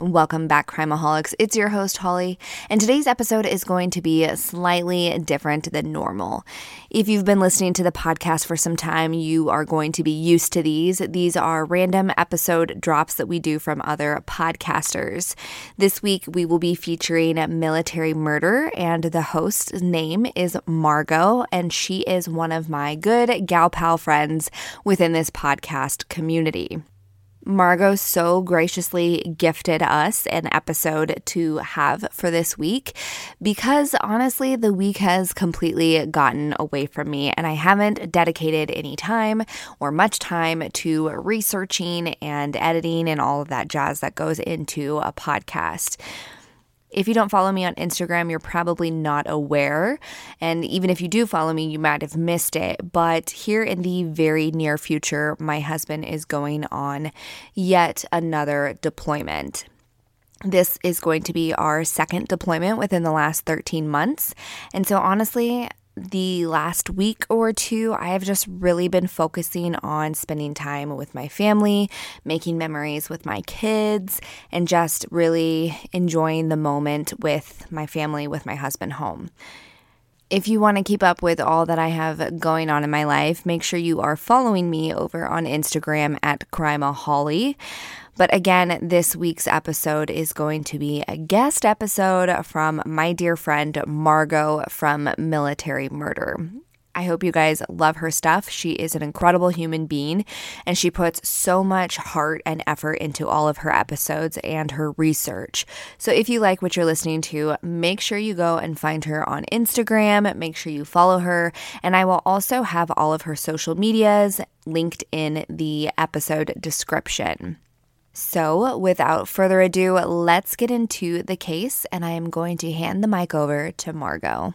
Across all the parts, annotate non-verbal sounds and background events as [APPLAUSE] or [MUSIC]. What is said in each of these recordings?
Welcome back, Crimeaholics. It's your host, Holly, and today's episode is going to be slightly different than normal. If you've been listening to the podcast for some time, you are going to be used to these. These are random episode drops that we do from other podcasters. This week, we will be featuring military murder, and the host's name is Margot, and she is one of my good gal pal friends within this podcast community. Margot so graciously gifted us an episode to have for this week because honestly, the week has completely gotten away from me and I haven't dedicated any time or much time to researching and editing and all of that jazz that goes into a podcast. If you don't follow me on Instagram, you're probably not aware. And even if you do follow me, you might have missed it. But here in the very near future, my husband is going on yet another deployment. This is going to be our second deployment within the last 13 months. And so, honestly, the last week or two, I have just really been focusing on spending time with my family, making memories with my kids, and just really enjoying the moment with my family, with my husband home. If you want to keep up with all that I have going on in my life, make sure you are following me over on Instagram at Crimeaholic. But again, this week's episode is going to be a guest episode from my dear friend Margot from Military Murder. I hope you guys love her stuff. She is an incredible human being and she puts so much heart and effort into all of her episodes and her research. So if you like what you're listening to, make sure you go and find her on Instagram. Make sure you follow her. And I will also have all of her social medias linked in the episode description. So, without further ado, let's get into the case, and I am going to hand the mic over to Margot.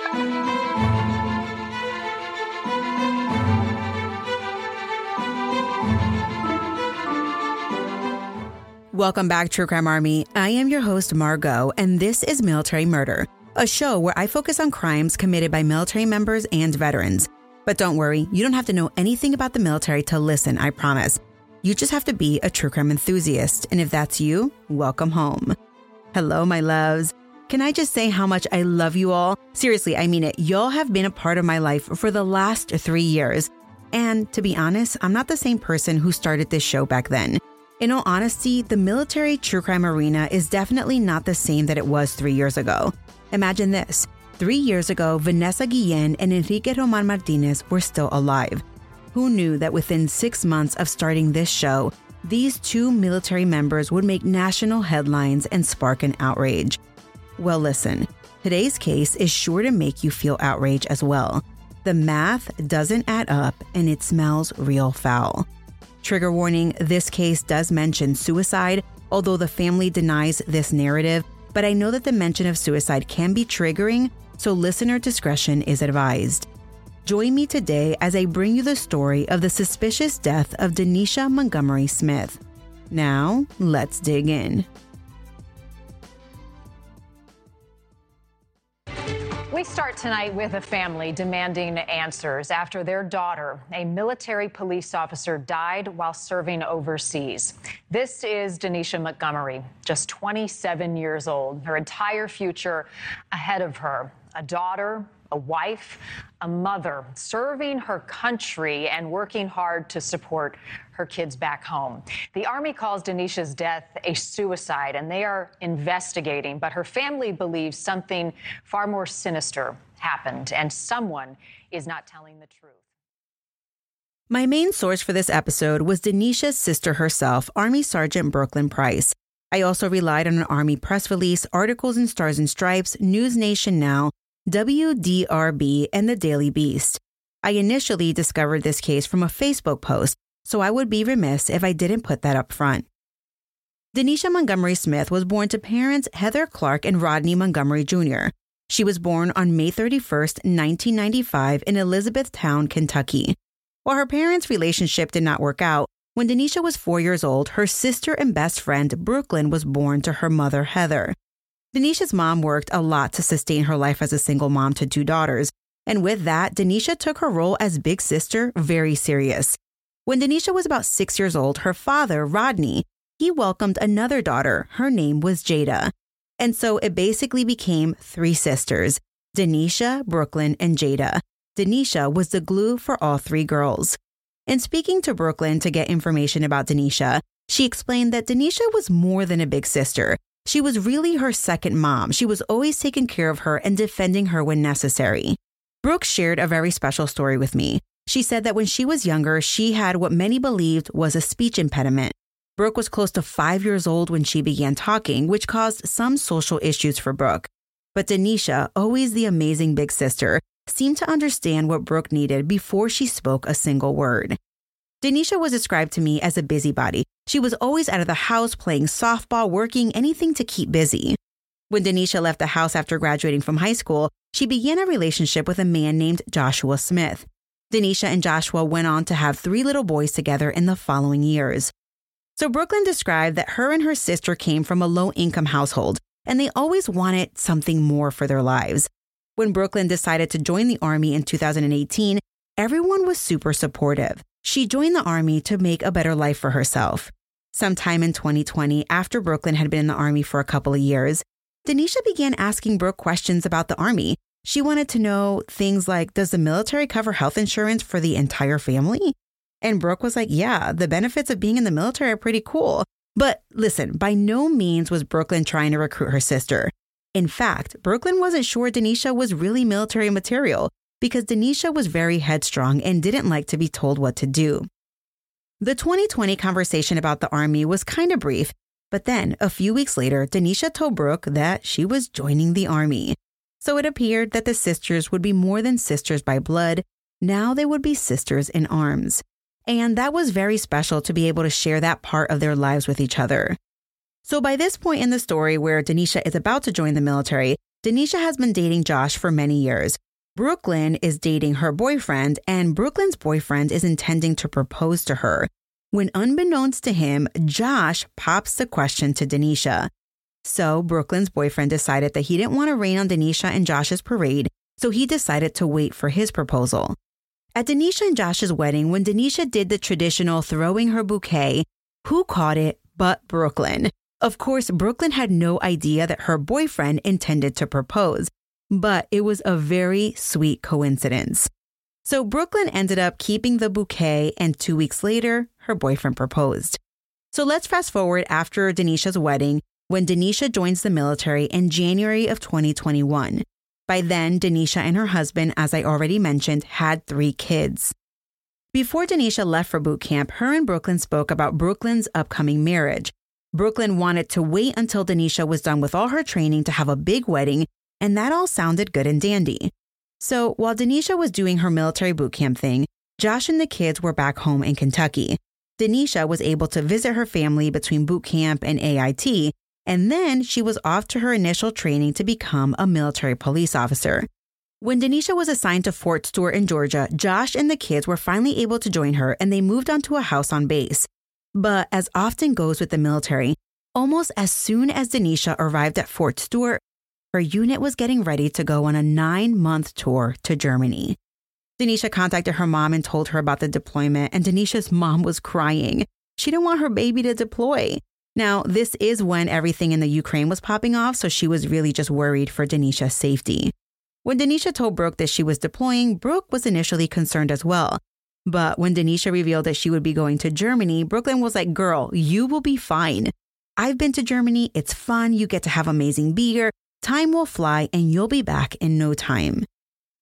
Welcome back, True Crime Army. I am your host, Margot, and this is Military Murder, a show where I focus on crimes committed by military members and veterans. But don't worry, you don't have to know anything about the military to listen, I promise. You just have to be a true crime enthusiast, and if that's you, welcome home. Hello, my loves. Can I just say how much I love you all? Seriously, I mean it. Y'all have been a part of my life for the last three years. And to be honest, I'm not the same person who started this show back then. In all honesty, the military true crime arena is definitely not the same that it was three years ago. Imagine this three years ago, Vanessa Guillen and Enrique Roman Martinez were still alive. Who knew that within six months of starting this show, these two military members would make national headlines and spark an outrage? Well, listen, today's case is sure to make you feel outrage as well. The math doesn't add up and it smells real foul. Trigger warning this case does mention suicide, although the family denies this narrative. But I know that the mention of suicide can be triggering, so listener discretion is advised. Join me today as I bring you the story of the suspicious death of Denisha Montgomery Smith. Now, let's dig in. We start tonight with a family demanding answers after their daughter, a military police officer, died while serving overseas. This is Denisha Montgomery, just 27 years old, her entire future ahead of her. A daughter, a wife, a mother, serving her country and working hard to support her kids back home. The Army calls Denisha's death a suicide, and they are investigating, but her family believes something far more sinister happened, and someone is not telling the truth. My main source for this episode was Denisha's sister herself, Army Sergeant Brooklyn Price. I also relied on an Army press release, articles in Stars and Stripes, News Nation Now, WDRB, and the Daily Beast. I initially discovered this case from a Facebook post, so I would be remiss if I didn't put that up front. Denisha Montgomery Smith was born to parents Heather Clark and Rodney Montgomery Jr. She was born on May 31st, 1995, in Elizabethtown, Kentucky. While her parents' relationship did not work out, when Denisha was four years old, her sister and best friend Brooklyn was born to her mother, Heather. Denisha's mom worked a lot to sustain her life as a single mom to two daughters. And with that, Denisha took her role as big sister very serious. When Denisha was about six years old, her father, Rodney, he welcomed another daughter. Her name was Jada. And so it basically became three sisters Denisha, Brooklyn, and Jada. Denisha was the glue for all three girls. In speaking to Brooklyn to get information about Denisha, she explained that Denisha was more than a big sister. She was really her second mom. She was always taking care of her and defending her when necessary. Brooke shared a very special story with me. She said that when she was younger, she had what many believed was a speech impediment. Brooke was close to five years old when she began talking, which caused some social issues for Brooke. But Denisha, always the amazing big sister, seemed to understand what Brooke needed before she spoke a single word. Denisha was described to me as a busybody. She was always out of the house playing softball, working anything to keep busy. When Denisha left the house after graduating from high school, she began a relationship with a man named Joshua Smith. Denisha and Joshua went on to have three little boys together in the following years. So Brooklyn described that her and her sister came from a low income household, and they always wanted something more for their lives. When Brooklyn decided to join the Army in 2018, everyone was super supportive. She joined the Army to make a better life for herself. Sometime in 2020, after Brooklyn had been in the Army for a couple of years, Denisha began asking Brooke questions about the Army. She wanted to know things like Does the military cover health insurance for the entire family? And Brooke was like, Yeah, the benefits of being in the military are pretty cool. But listen, by no means was Brooklyn trying to recruit her sister. In fact, Brooklyn wasn't sure Denisha was really military material because Denisha was very headstrong and didn't like to be told what to do. The 2020 conversation about the Army was kind of brief, but then a few weeks later, Denisha told Brooke that she was joining the Army. So it appeared that the sisters would be more than sisters by blood, now they would be sisters in arms. And that was very special to be able to share that part of their lives with each other. So by this point in the story where Denisha is about to join the military, Denisha has been dating Josh for many years, Brooklyn is dating her boyfriend, and Brooklyn's boyfriend is intending to propose to her. When, unbeknownst to him, Josh pops the question to Denisha. So, Brooklyn's boyfriend decided that he didn't want to rain on Denisha and Josh's parade, so he decided to wait for his proposal. At Denisha and Josh's wedding, when Denisha did the traditional throwing her bouquet, who caught it but Brooklyn? Of course, Brooklyn had no idea that her boyfriend intended to propose, but it was a very sweet coincidence. So Brooklyn ended up keeping the bouquet, and two weeks later, her boyfriend proposed. So let's fast forward after Denisha's wedding when Denisha joins the military in January of 2021. By then, Denisha and her husband, as I already mentioned, had three kids. Before Denisha left for boot camp, her and Brooklyn spoke about Brooklyn's upcoming marriage. Brooklyn wanted to wait until Denisha was done with all her training to have a big wedding and that all sounded good and dandy. So while Denisha was doing her military boot camp thing, Josh and the kids were back home in Kentucky. Denisha was able to visit her family between boot camp and AIT, and then she was off to her initial training to become a military police officer. When Denisha was assigned to Fort Stewart in Georgia, Josh and the kids were finally able to join her and they moved onto a house on base. But as often goes with the military, almost as soon as Denisha arrived at Fort Stewart, her unit was getting ready to go on a nine month tour to Germany. Denisha contacted her mom and told her about the deployment, and Denisha's mom was crying. She didn't want her baby to deploy. Now, this is when everything in the Ukraine was popping off, so she was really just worried for Denisha's safety. When Denisha told Brooke that she was deploying, Brooke was initially concerned as well. But when Denisha revealed that she would be going to Germany, Brooklyn was like, Girl, you will be fine. I've been to Germany. It's fun. You get to have amazing beer. Time will fly and you'll be back in no time.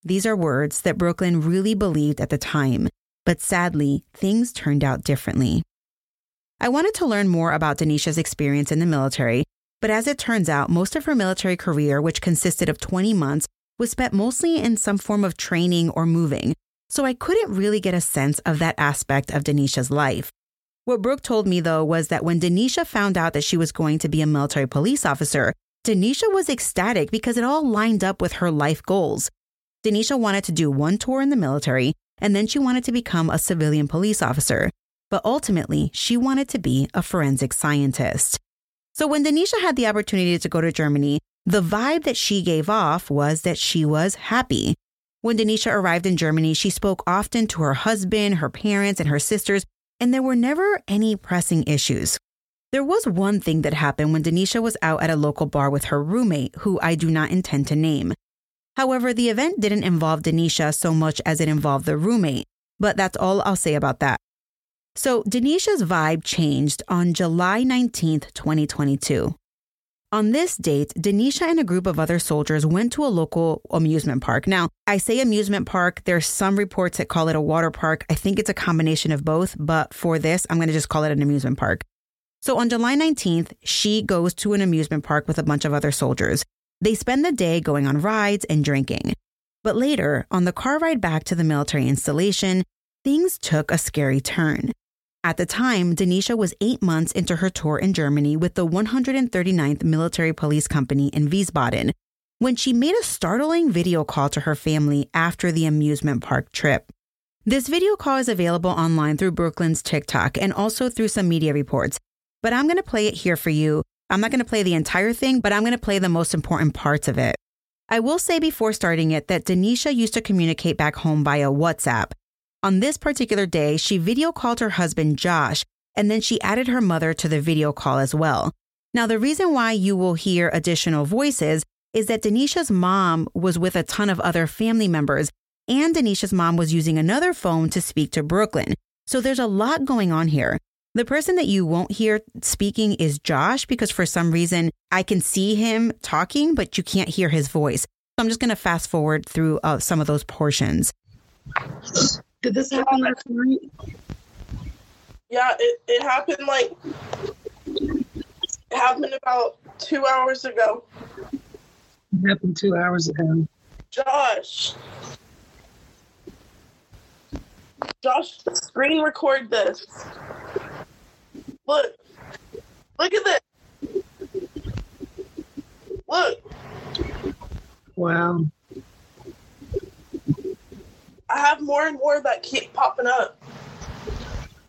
These are words that Brooklyn really believed at the time, but sadly, things turned out differently. I wanted to learn more about Denisha's experience in the military, but as it turns out, most of her military career, which consisted of 20 months, was spent mostly in some form of training or moving, so I couldn't really get a sense of that aspect of Denisha's life. What Brooke told me, though, was that when Denisha found out that she was going to be a military police officer, Denisha was ecstatic because it all lined up with her life goals. Denisha wanted to do one tour in the military, and then she wanted to become a civilian police officer. But ultimately, she wanted to be a forensic scientist. So when Denisha had the opportunity to go to Germany, the vibe that she gave off was that she was happy. When Denisha arrived in Germany, she spoke often to her husband, her parents, and her sisters, and there were never any pressing issues. There was one thing that happened when Denisha was out at a local bar with her roommate, who I do not intend to name. However, the event didn't involve Denisha so much as it involved the roommate, but that's all I'll say about that. So, Denisha's vibe changed on July 19th, 2022. On this date, Denisha and a group of other soldiers went to a local amusement park. Now, I say amusement park, there's some reports that call it a water park. I think it's a combination of both, but for this, I'm going to just call it an amusement park. So on July 19th, she goes to an amusement park with a bunch of other soldiers. They spend the day going on rides and drinking. But later, on the car ride back to the military installation, things took a scary turn. At the time, Denisha was eight months into her tour in Germany with the 139th Military Police Company in Wiesbaden when she made a startling video call to her family after the amusement park trip. This video call is available online through Brooklyn's TikTok and also through some media reports, but I'm going to play it here for you. I'm not going to play the entire thing, but I'm going to play the most important parts of it. I will say before starting it that Denisha used to communicate back home via WhatsApp, on this particular day, she video called her husband, Josh, and then she added her mother to the video call as well. Now, the reason why you will hear additional voices is that Denisha's mom was with a ton of other family members, and Denisha's mom was using another phone to speak to Brooklyn. So there's a lot going on here. The person that you won't hear speaking is Josh because for some reason I can see him talking, but you can't hear his voice. So I'm just going to fast forward through uh, some of those portions. Did this happen last night? Yeah, it, it happened like it happened about two hours ago. It happened two hours ago. Josh. Josh, screen record this. Look. Look at this. Look. Wow. I have more and more that keep popping up.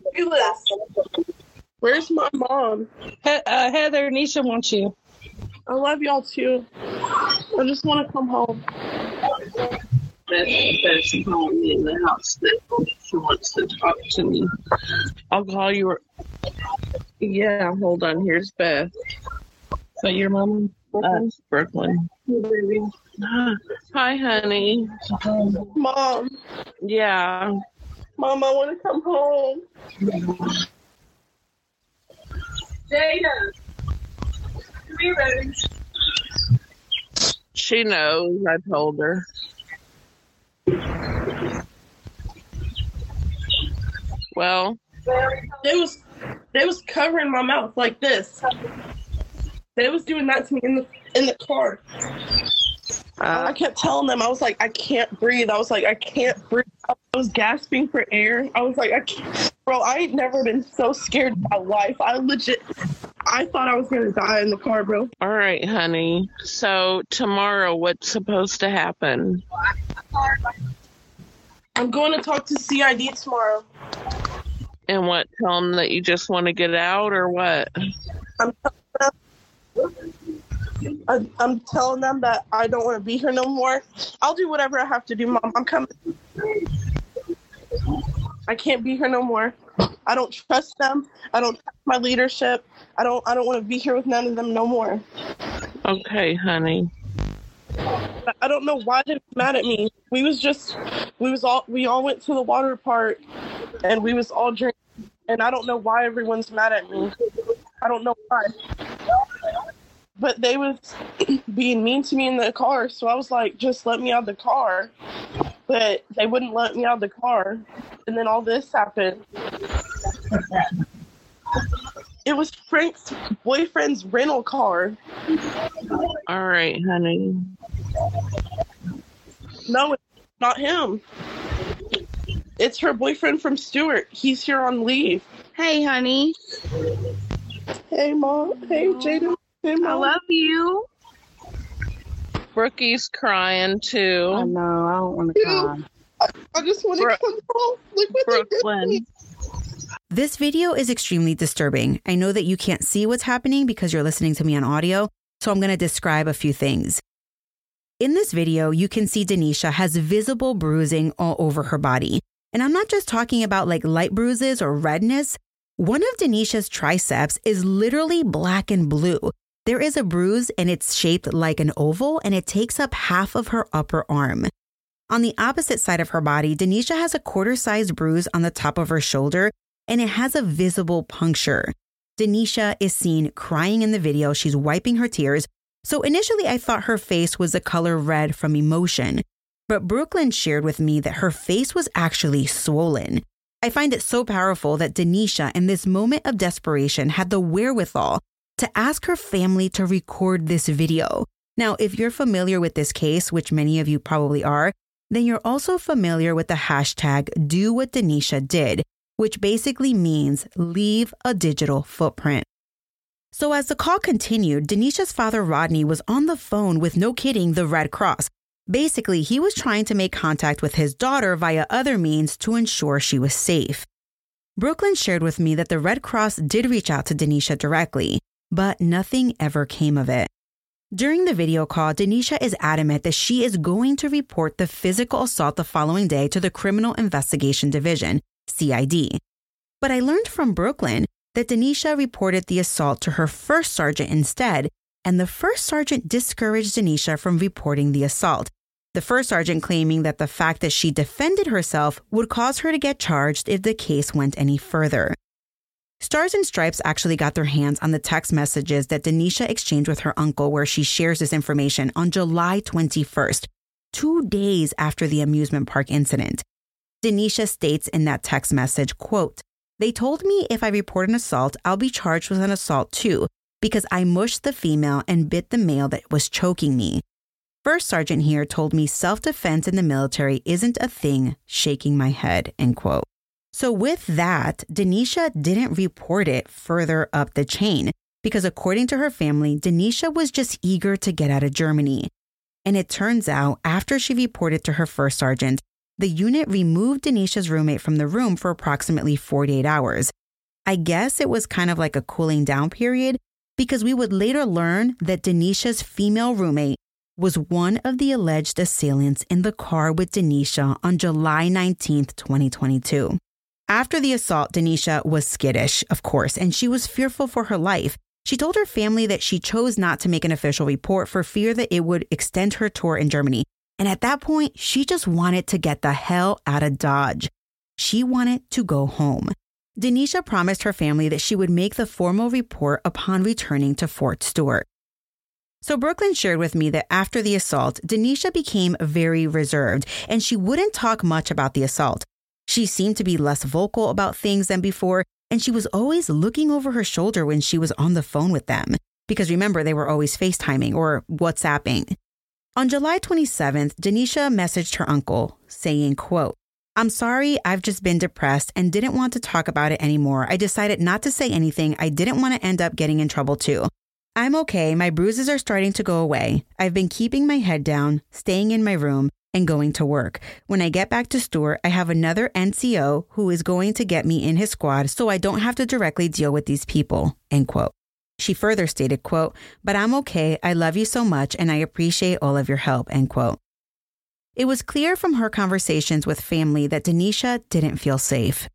Look at this. Where's my mom? He- uh, Heather, Nisha wants you. I love y'all too. I just want to come home. Beth, Beth's calling me in the house that she wants to talk to me. I'll call you. Yeah, hold on. Here's Beth. So your mom? That's Brooklyn. Uh, Hi, honey. Mom. Yeah. Mom, I want to come home. Jada. Come here, baby. She knows. I told her. Well, they was they was covering my mouth like this. They was doing that to me in the in the car. Uh, I kept telling them I was like I can't breathe. I was like I can't breathe. I was gasping for air. I was like I can't. bro. I ain't never been so scared in my life. I legit. I thought I was gonna die in the car, bro. All right, honey. So tomorrow, what's supposed to happen? I'm going to talk to CID tomorrow. And what? Tell them that you just want to get out, or what? I'm I, I'm telling them that I don't want to be here no more. I'll do whatever I have to do, Mom. I'm coming. I can't be here no more. I don't trust them. I don't trust my leadership. I don't. I don't want to be here with none of them no more. Okay, honey. I- don't know why they're mad at me. We was just, we was all, we all went to the water park, and we was all drinking. And I don't know why everyone's mad at me. I don't know why. But they was [CLEARS THROAT] being mean to me in the car, so I was like, just let me out the car. But they wouldn't let me out the car, and then all this happened. It was Frank's boyfriend's rental car. All right, honey. No, it's not him. It's her boyfriend from Stewart. He's here on leave. Hey, honey. Hey, mom. Hey, Jaden. Hey, mom. I love you. Brookie's crying too. I know. I don't want to cry. I just want to Bro- come home. Look what they did to Brooklyn. This video is extremely disturbing. I know that you can't see what's happening because you're listening to me on audio, so I'm going to describe a few things. In this video, you can see Denisha has visible bruising all over her body. And I'm not just talking about like light bruises or redness. One of Denisha's triceps is literally black and blue. There is a bruise and it's shaped like an oval and it takes up half of her upper arm. On the opposite side of her body, Denisha has a quarter sized bruise on the top of her shoulder and it has a visible puncture. Denisha is seen crying in the video. She's wiping her tears. So initially, I thought her face was the color red from emotion. But Brooklyn shared with me that her face was actually swollen. I find it so powerful that Denisha, in this moment of desperation, had the wherewithal to ask her family to record this video. Now, if you're familiar with this case, which many of you probably are, then you're also familiar with the hashtag do what Denisha did, which basically means leave a digital footprint. So, as the call continued, Denisha's father, Rodney, was on the phone with no kidding, the Red Cross. Basically, he was trying to make contact with his daughter via other means to ensure she was safe. Brooklyn shared with me that the Red Cross did reach out to Denisha directly, but nothing ever came of it. During the video call, Denisha is adamant that she is going to report the physical assault the following day to the Criminal Investigation Division, CID. But I learned from Brooklyn that Denisha reported the assault to her first sergeant instead, and the first sergeant discouraged Denisha from reporting the assault. The first sergeant claiming that the fact that she defended herself would cause her to get charged if the case went any further. Stars and Stripes actually got their hands on the text messages that Denisha exchanged with her uncle, where she shares this information on July 21st, two days after the amusement park incident. Denisha states in that text message, quote, They told me if I report an assault, I'll be charged with an assault too, because I mushed the female and bit the male that was choking me. First Sergeant here told me self defense in the military isn't a thing, shaking my head, end quote. So, with that, Denisha didn't report it further up the chain because, according to her family, Denisha was just eager to get out of Germany. And it turns out, after she reported to her first sergeant, the unit removed Denisha's roommate from the room for approximately 48 hours. I guess it was kind of like a cooling down period because we would later learn that Denisha's female roommate was one of the alleged assailants in the car with Denisha on July 19, 2022. After the assault, Denisha was skittish, of course, and she was fearful for her life. She told her family that she chose not to make an official report for fear that it would extend her tour in Germany. And at that point, she just wanted to get the hell out of Dodge. She wanted to go home. Denisha promised her family that she would make the formal report upon returning to Fort Stewart. So Brooklyn shared with me that after the assault, Denisha became very reserved and she wouldn't talk much about the assault. She seemed to be less vocal about things than before, and she was always looking over her shoulder when she was on the phone with them. Because remember, they were always FaceTiming or WhatsApping. On July 27th, Denisha messaged her uncle saying, quote, I'm sorry, I've just been depressed and didn't want to talk about it anymore. I decided not to say anything. I didn't want to end up getting in trouble too. I'm okay. My bruises are starting to go away. I've been keeping my head down, staying in my room, and going to work. When I get back to Stewart, I have another NCO who is going to get me in his squad so I don't have to directly deal with these people. End quote. She further stated, quote, but I'm okay. I love you so much and I appreciate all of your help, end quote. It was clear from her conversations with family that Denisha didn't feel safe.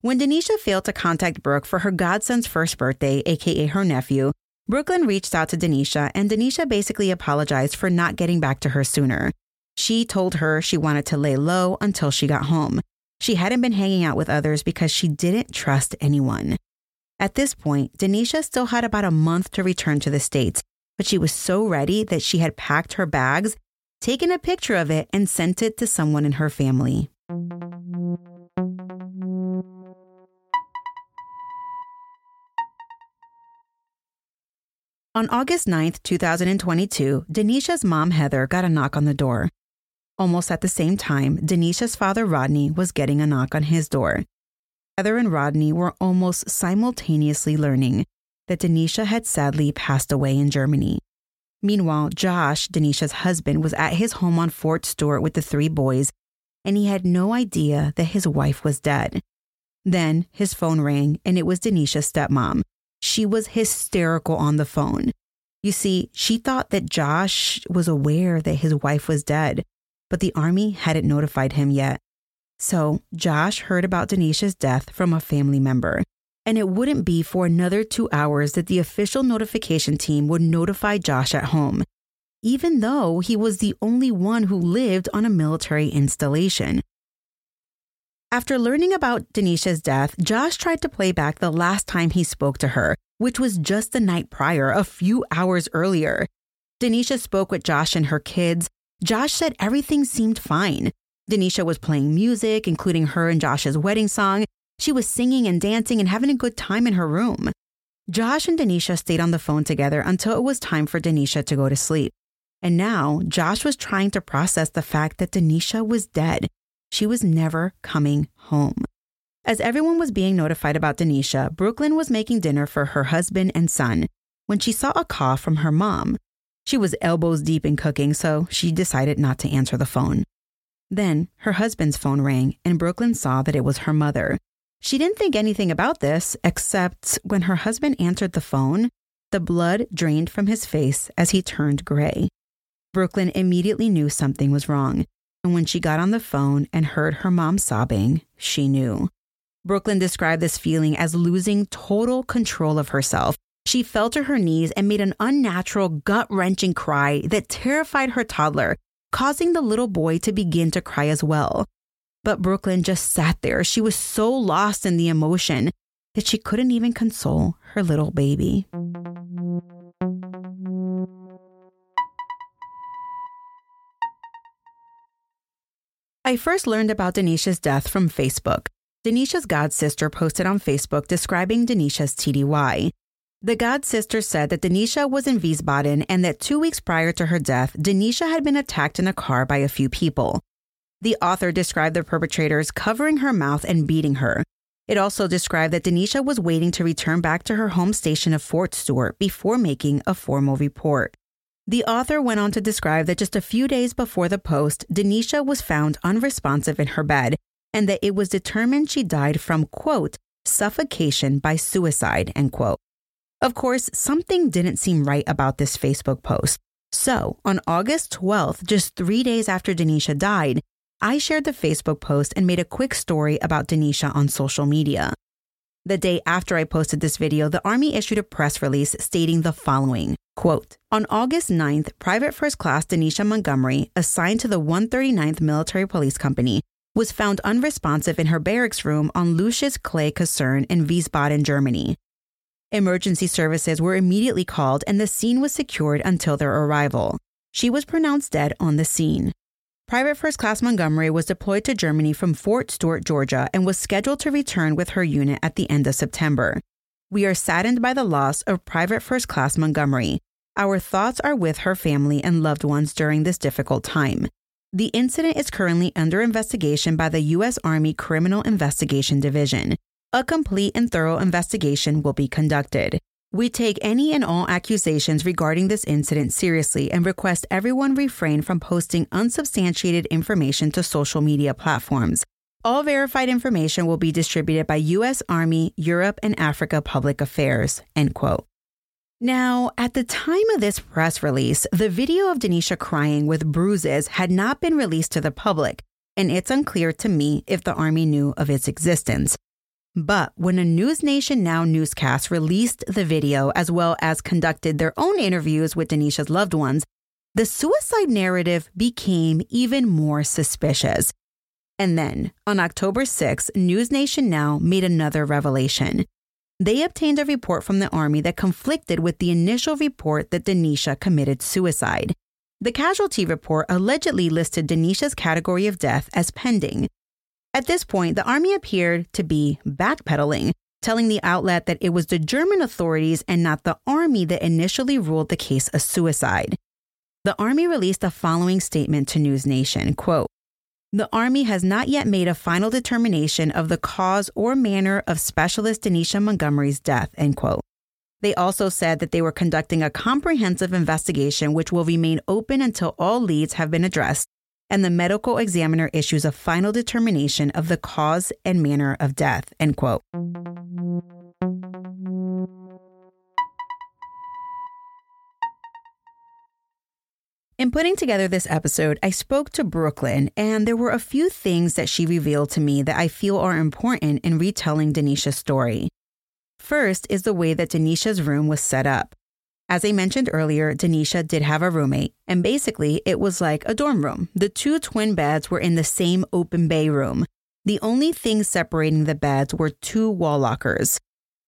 When Denisha failed to contact Brooke for her godson's first birthday, aka her nephew, Brooklyn reached out to Denisha, and Denisha basically apologized for not getting back to her sooner. She told her she wanted to lay low until she got home. She hadn't been hanging out with others because she didn't trust anyone. At this point, Denisha still had about a month to return to the States, but she was so ready that she had packed her bags, taken a picture of it, and sent it to someone in her family. On August 9, 2022, Denisha's mom, Heather, got a knock on the door. Almost at the same time, Denisha's father, Rodney, was getting a knock on his door. Heather and Rodney were almost simultaneously learning that Denisha had sadly passed away in Germany. Meanwhile, Josh, Denisha's husband, was at his home on Fort Stewart with the three boys, and he had no idea that his wife was dead. Then his phone rang, and it was Denisha's stepmom, she was hysterical on the phone. You see, she thought that Josh was aware that his wife was dead, but the army hadn't notified him yet. So Josh heard about Denisha's death from a family member. And it wouldn't be for another two hours that the official notification team would notify Josh at home, even though he was the only one who lived on a military installation. After learning about Denisha's death, Josh tried to play back the last time he spoke to her, which was just the night prior, a few hours earlier. Denisha spoke with Josh and her kids. Josh said everything seemed fine. Denisha was playing music, including her and Josh's wedding song. She was singing and dancing and having a good time in her room. Josh and Denisha stayed on the phone together until it was time for Denisha to go to sleep. And now Josh was trying to process the fact that Denisha was dead she was never coming home. As everyone was being notified about Denisha, Brooklyn was making dinner for her husband and son when she saw a call from her mom. She was elbows deep in cooking, so she decided not to answer the phone. Then her husband's phone rang, and Brooklyn saw that it was her mother. She didn't think anything about this, except when her husband answered the phone, the blood drained from his face as he turned gray. Brooklyn immediately knew something was wrong. And when she got on the phone and heard her mom sobbing, she knew. Brooklyn described this feeling as losing total control of herself. She fell to her knees and made an unnatural, gut wrenching cry that terrified her toddler, causing the little boy to begin to cry as well. But Brooklyn just sat there. She was so lost in the emotion that she couldn't even console her little baby. I first learned about Denisha's death from Facebook. Denisha's god sister posted on Facebook describing Denisha's TDY. The god sister said that Denisha was in Wiesbaden and that two weeks prior to her death, Denisha had been attacked in a car by a few people. The author described the perpetrators covering her mouth and beating her. It also described that Denisha was waiting to return back to her home station of Fort Stewart before making a formal report. The author went on to describe that just a few days before the post, Denisha was found unresponsive in her bed and that it was determined she died from, quote, suffocation by suicide, end quote. Of course, something didn't seem right about this Facebook post. So, on August 12th, just three days after Denisha died, I shared the Facebook post and made a quick story about Denisha on social media. The day after I posted this video, the Army issued a press release stating the following quote, On August 9th, Private First Class Denisha Montgomery, assigned to the 139th Military Police Company, was found unresponsive in her barracks room on Lucius Clay Kaserne in Wiesbaden, Germany. Emergency services were immediately called and the scene was secured until their arrival. She was pronounced dead on the scene. Private First Class Montgomery was deployed to Germany from Fort Stewart, Georgia, and was scheduled to return with her unit at the end of September. We are saddened by the loss of Private First Class Montgomery. Our thoughts are with her family and loved ones during this difficult time. The incident is currently under investigation by the U.S. Army Criminal Investigation Division. A complete and thorough investigation will be conducted. We take any and all accusations regarding this incident seriously and request everyone refrain from posting unsubstantiated information to social media platforms. All verified information will be distributed by U.S. Army, Europe, and Africa Public Affairs. End quote. Now, at the time of this press release, the video of Denisha crying with bruises had not been released to the public, and it's unclear to me if the Army knew of its existence. But when a News Nation Now newscast released the video as well as conducted their own interviews with Denisha's loved ones, the suicide narrative became even more suspicious. And then, on October 6, News Nation Now made another revelation. They obtained a report from the Army that conflicted with the initial report that Denisha committed suicide. The casualty report allegedly listed Denisha's category of death as pending. At this point, the Army appeared to be backpedaling, telling the outlet that it was the German authorities and not the Army that initially ruled the case a suicide. The Army released the following statement to News Nation quote, the Army has not yet made a final determination of the cause or manner of Specialist Denisha Montgomery's death, end quote. They also said that they were conducting a comprehensive investigation which will remain open until all leads have been addressed and the medical examiner issues a final determination of the cause and manner of death, end quote. In putting together this episode, I spoke to Brooklyn, and there were a few things that she revealed to me that I feel are important in retelling Denisha's story. First is the way that Denisha's room was set up. As I mentioned earlier, Denisha did have a roommate, and basically it was like a dorm room. The two twin beds were in the same open bay room. The only thing separating the beds were two wall lockers.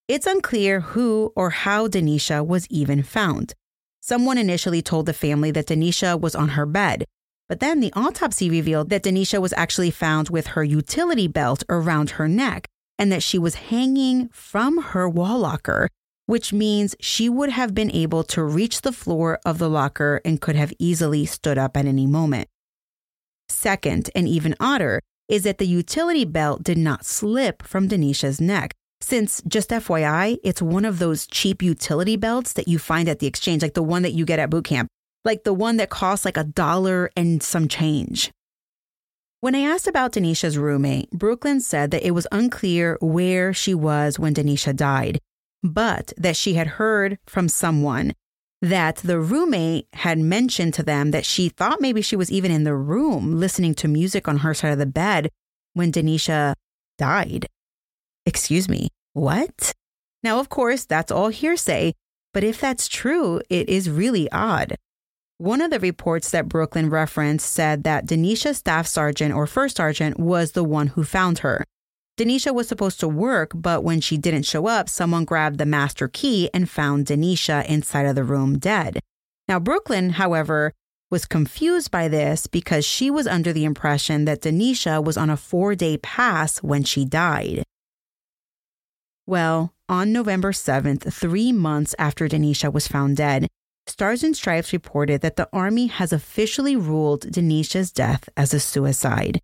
It's unclear who or how Denisha was even found. Someone initially told the family that Denisha was on her bed, but then the autopsy revealed that Denisha was actually found with her utility belt around her neck and that she was hanging from her wall locker, which means she would have been able to reach the floor of the locker and could have easily stood up at any moment. Second, and even odder, is that the utility belt did not slip from Denisha's neck, since, just FYI, it's one of those cheap utility belts that you find at the exchange, like the one that you get at boot camp, like the one that costs like a dollar and some change. When I asked about Denisha's roommate, Brooklyn said that it was unclear where she was when Denisha died, but that she had heard from someone that the roommate had mentioned to them that she thought maybe she was even in the room listening to music on her side of the bed when Denisha died. Excuse me, what? Now, of course, that's all hearsay, but if that's true, it is really odd. One of the reports that Brooklyn referenced said that Denisha's staff sergeant or first sergeant was the one who found her. Denisha was supposed to work, but when she didn't show up, someone grabbed the master key and found Denisha inside of the room dead. Now, Brooklyn, however, was confused by this because she was under the impression that Denisha was on a four day pass when she died. Well, on November 7th, three months after Denisha was found dead, Stars and Stripes reported that the Army has officially ruled Denisha's death as a suicide.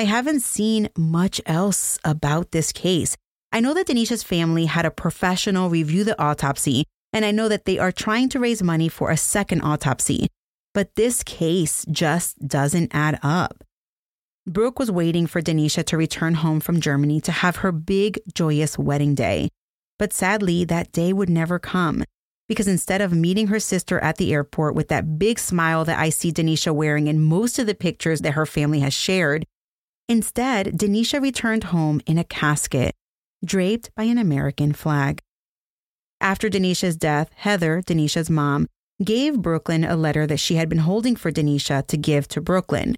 I haven't seen much else about this case. I know that Denisha's family had a professional review the autopsy, and I know that they are trying to raise money for a second autopsy. But this case just doesn't add up. Brooke was waiting for Denisha to return home from Germany to have her big, joyous wedding day. But sadly, that day would never come because instead of meeting her sister at the airport with that big smile that I see Denisha wearing in most of the pictures that her family has shared, instead, Denisha returned home in a casket draped by an American flag. After Denisha's death, Heather, Denisha's mom, gave Brooklyn a letter that she had been holding for Denisha to give to Brooklyn.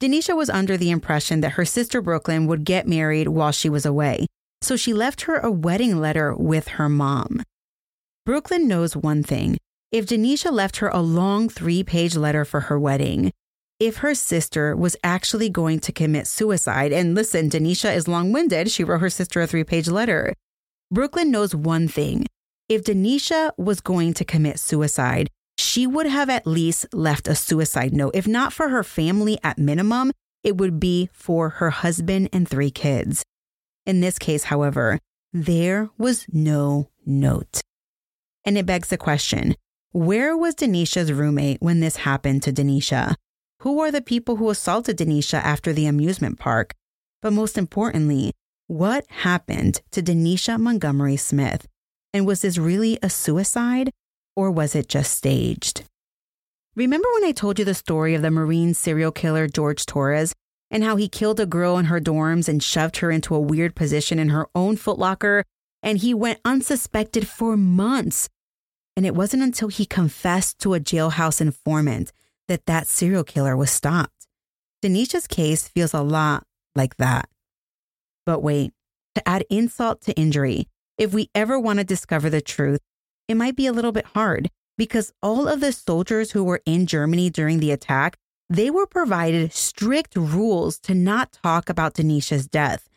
Denisha was under the impression that her sister Brooklyn would get married while she was away, so she left her a wedding letter with her mom. Brooklyn knows one thing. If Denisha left her a long three page letter for her wedding, if her sister was actually going to commit suicide, and listen, Denisha is long winded, she wrote her sister a three page letter. Brooklyn knows one thing. If Denisha was going to commit suicide, she would have at least left a suicide note. If not for her family at minimum, it would be for her husband and three kids. In this case, however, there was no note. And it begs the question where was Denisha's roommate when this happened to Denisha? Who are the people who assaulted Denisha after the amusement park? But most importantly, what happened to Denisha Montgomery Smith? And was this really a suicide or was it just staged? Remember when I told you the story of the Marine serial killer George Torres and how he killed a girl in her dorms and shoved her into a weird position in her own footlocker and he went unsuspected for months? And it wasn't until he confessed to a jailhouse informant that that serial killer was stopped. Denisha's case feels a lot like that. But wait, to add insult to injury, if we ever want to discover the truth, it might be a little bit hard because all of the soldiers who were in Germany during the attack, they were provided strict rules to not talk about Denisha's death.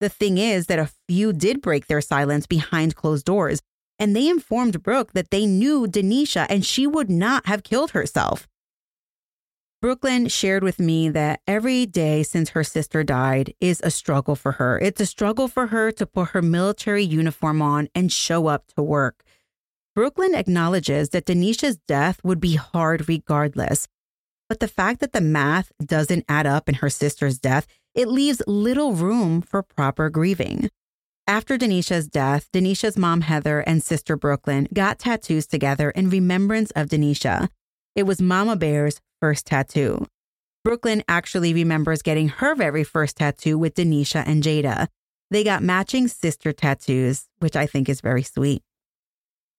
The thing is that a few did break their silence behind closed doors, and they informed Brooke that they knew Denisha and she would not have killed herself. Brooklyn shared with me that every day since her sister died is a struggle for her. It's a struggle for her to put her military uniform on and show up to work. Brooklyn acknowledges that Denisha's death would be hard regardless. But the fact that the math doesn't add up in her sister's death, it leaves little room for proper grieving. After Denisha's death, Denisha's mom Heather and sister Brooklyn got tattoos together in remembrance of Denisha. It was Mama Bear's first tattoo. Brooklyn actually remembers getting her very first tattoo with Denisha and Jada. They got matching sister tattoos, which I think is very sweet.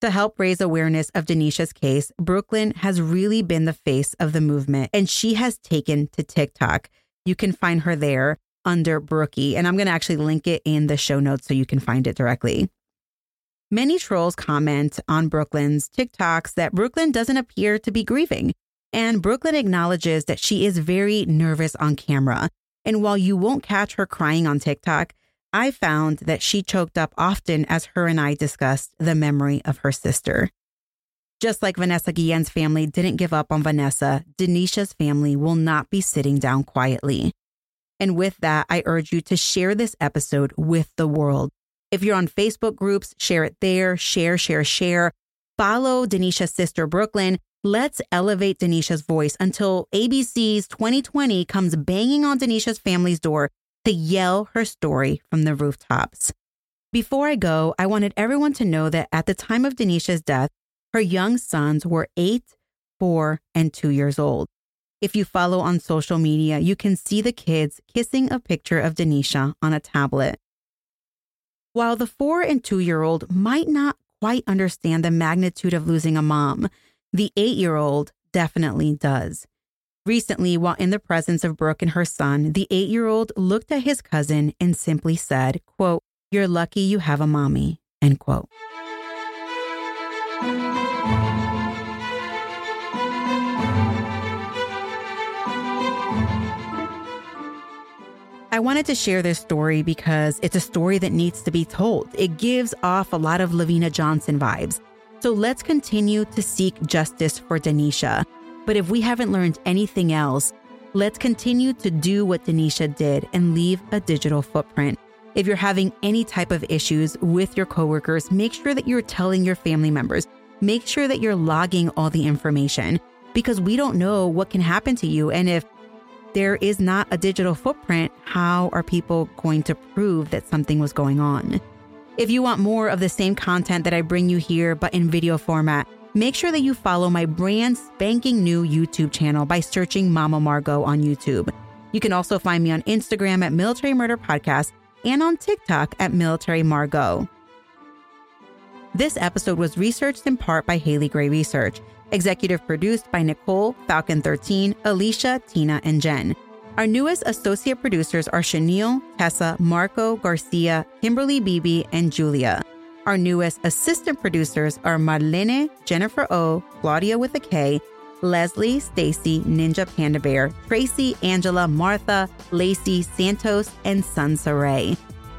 To help raise awareness of Denisha's case, Brooklyn has really been the face of the movement and she has taken to TikTok. You can find her there under Brookie, and I'm going to actually link it in the show notes so you can find it directly. Many trolls comment on Brooklyn's TikToks that Brooklyn doesn't appear to be grieving. And Brooklyn acknowledges that she is very nervous on camera. And while you won't catch her crying on TikTok, I found that she choked up often as her and I discussed the memory of her sister. Just like Vanessa Guillen's family didn't give up on Vanessa, Denisha's family will not be sitting down quietly. And with that, I urge you to share this episode with the world. If you're on Facebook groups, share it there, share, share, share. Follow Denisha's sister, Brooklyn, Let's elevate Denisha's voice until ABC's 2020 comes banging on Denisha's family's door to yell her story from the rooftops. Before I go, I wanted everyone to know that at the time of Denisha's death, her young sons were eight, four, and two years old. If you follow on social media, you can see the kids kissing a picture of Denisha on a tablet. While the four and two year old might not quite understand the magnitude of losing a mom, the eight year old definitely does. Recently, while in the presence of Brooke and her son, the eight year old looked at his cousin and simply said, quote, You're lucky you have a mommy, end quote. I wanted to share this story because it's a story that needs to be told. It gives off a lot of LaVena Johnson vibes. So let's continue to seek justice for Denisha. But if we haven't learned anything else, let's continue to do what Denisha did and leave a digital footprint. If you're having any type of issues with your coworkers, make sure that you're telling your family members. Make sure that you're logging all the information because we don't know what can happen to you. And if there is not a digital footprint, how are people going to prove that something was going on? If you want more of the same content that I bring you here, but in video format, make sure that you follow my brand spanking new YouTube channel by searching Mama Margot on YouTube. You can also find me on Instagram at Military Murder Podcast and on TikTok at Military Margot. This episode was researched in part by Haley Gray Research, executive produced by Nicole, Falcon 13, Alicia, Tina, and Jen. Our newest associate producers are Chenille, Tessa, Marco, Garcia, Kimberly Beebe, and Julia. Our newest assistant producers are Marlene, Jennifer O, Claudia with a K, Leslie, Stacy, Ninja Panda Bear, Tracy, Angela, Martha, Lacey, Santos, and Sansa Ray.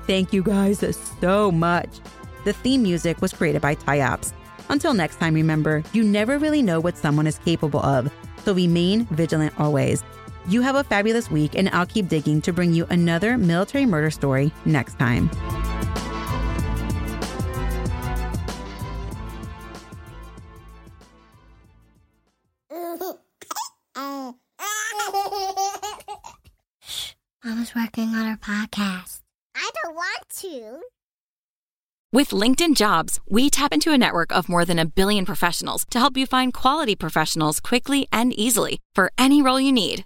Thank you guys so much. The theme music was created by Tyops. Until next time, remember, you never really know what someone is capable of, so remain vigilant always. You have a fabulous week, and I'll keep digging to bring you another military murder story next time. [LAUGHS] Shh, Mama's working on our podcast. I don't want to. With LinkedIn Jobs, we tap into a network of more than a billion professionals to help you find quality professionals quickly and easily for any role you need.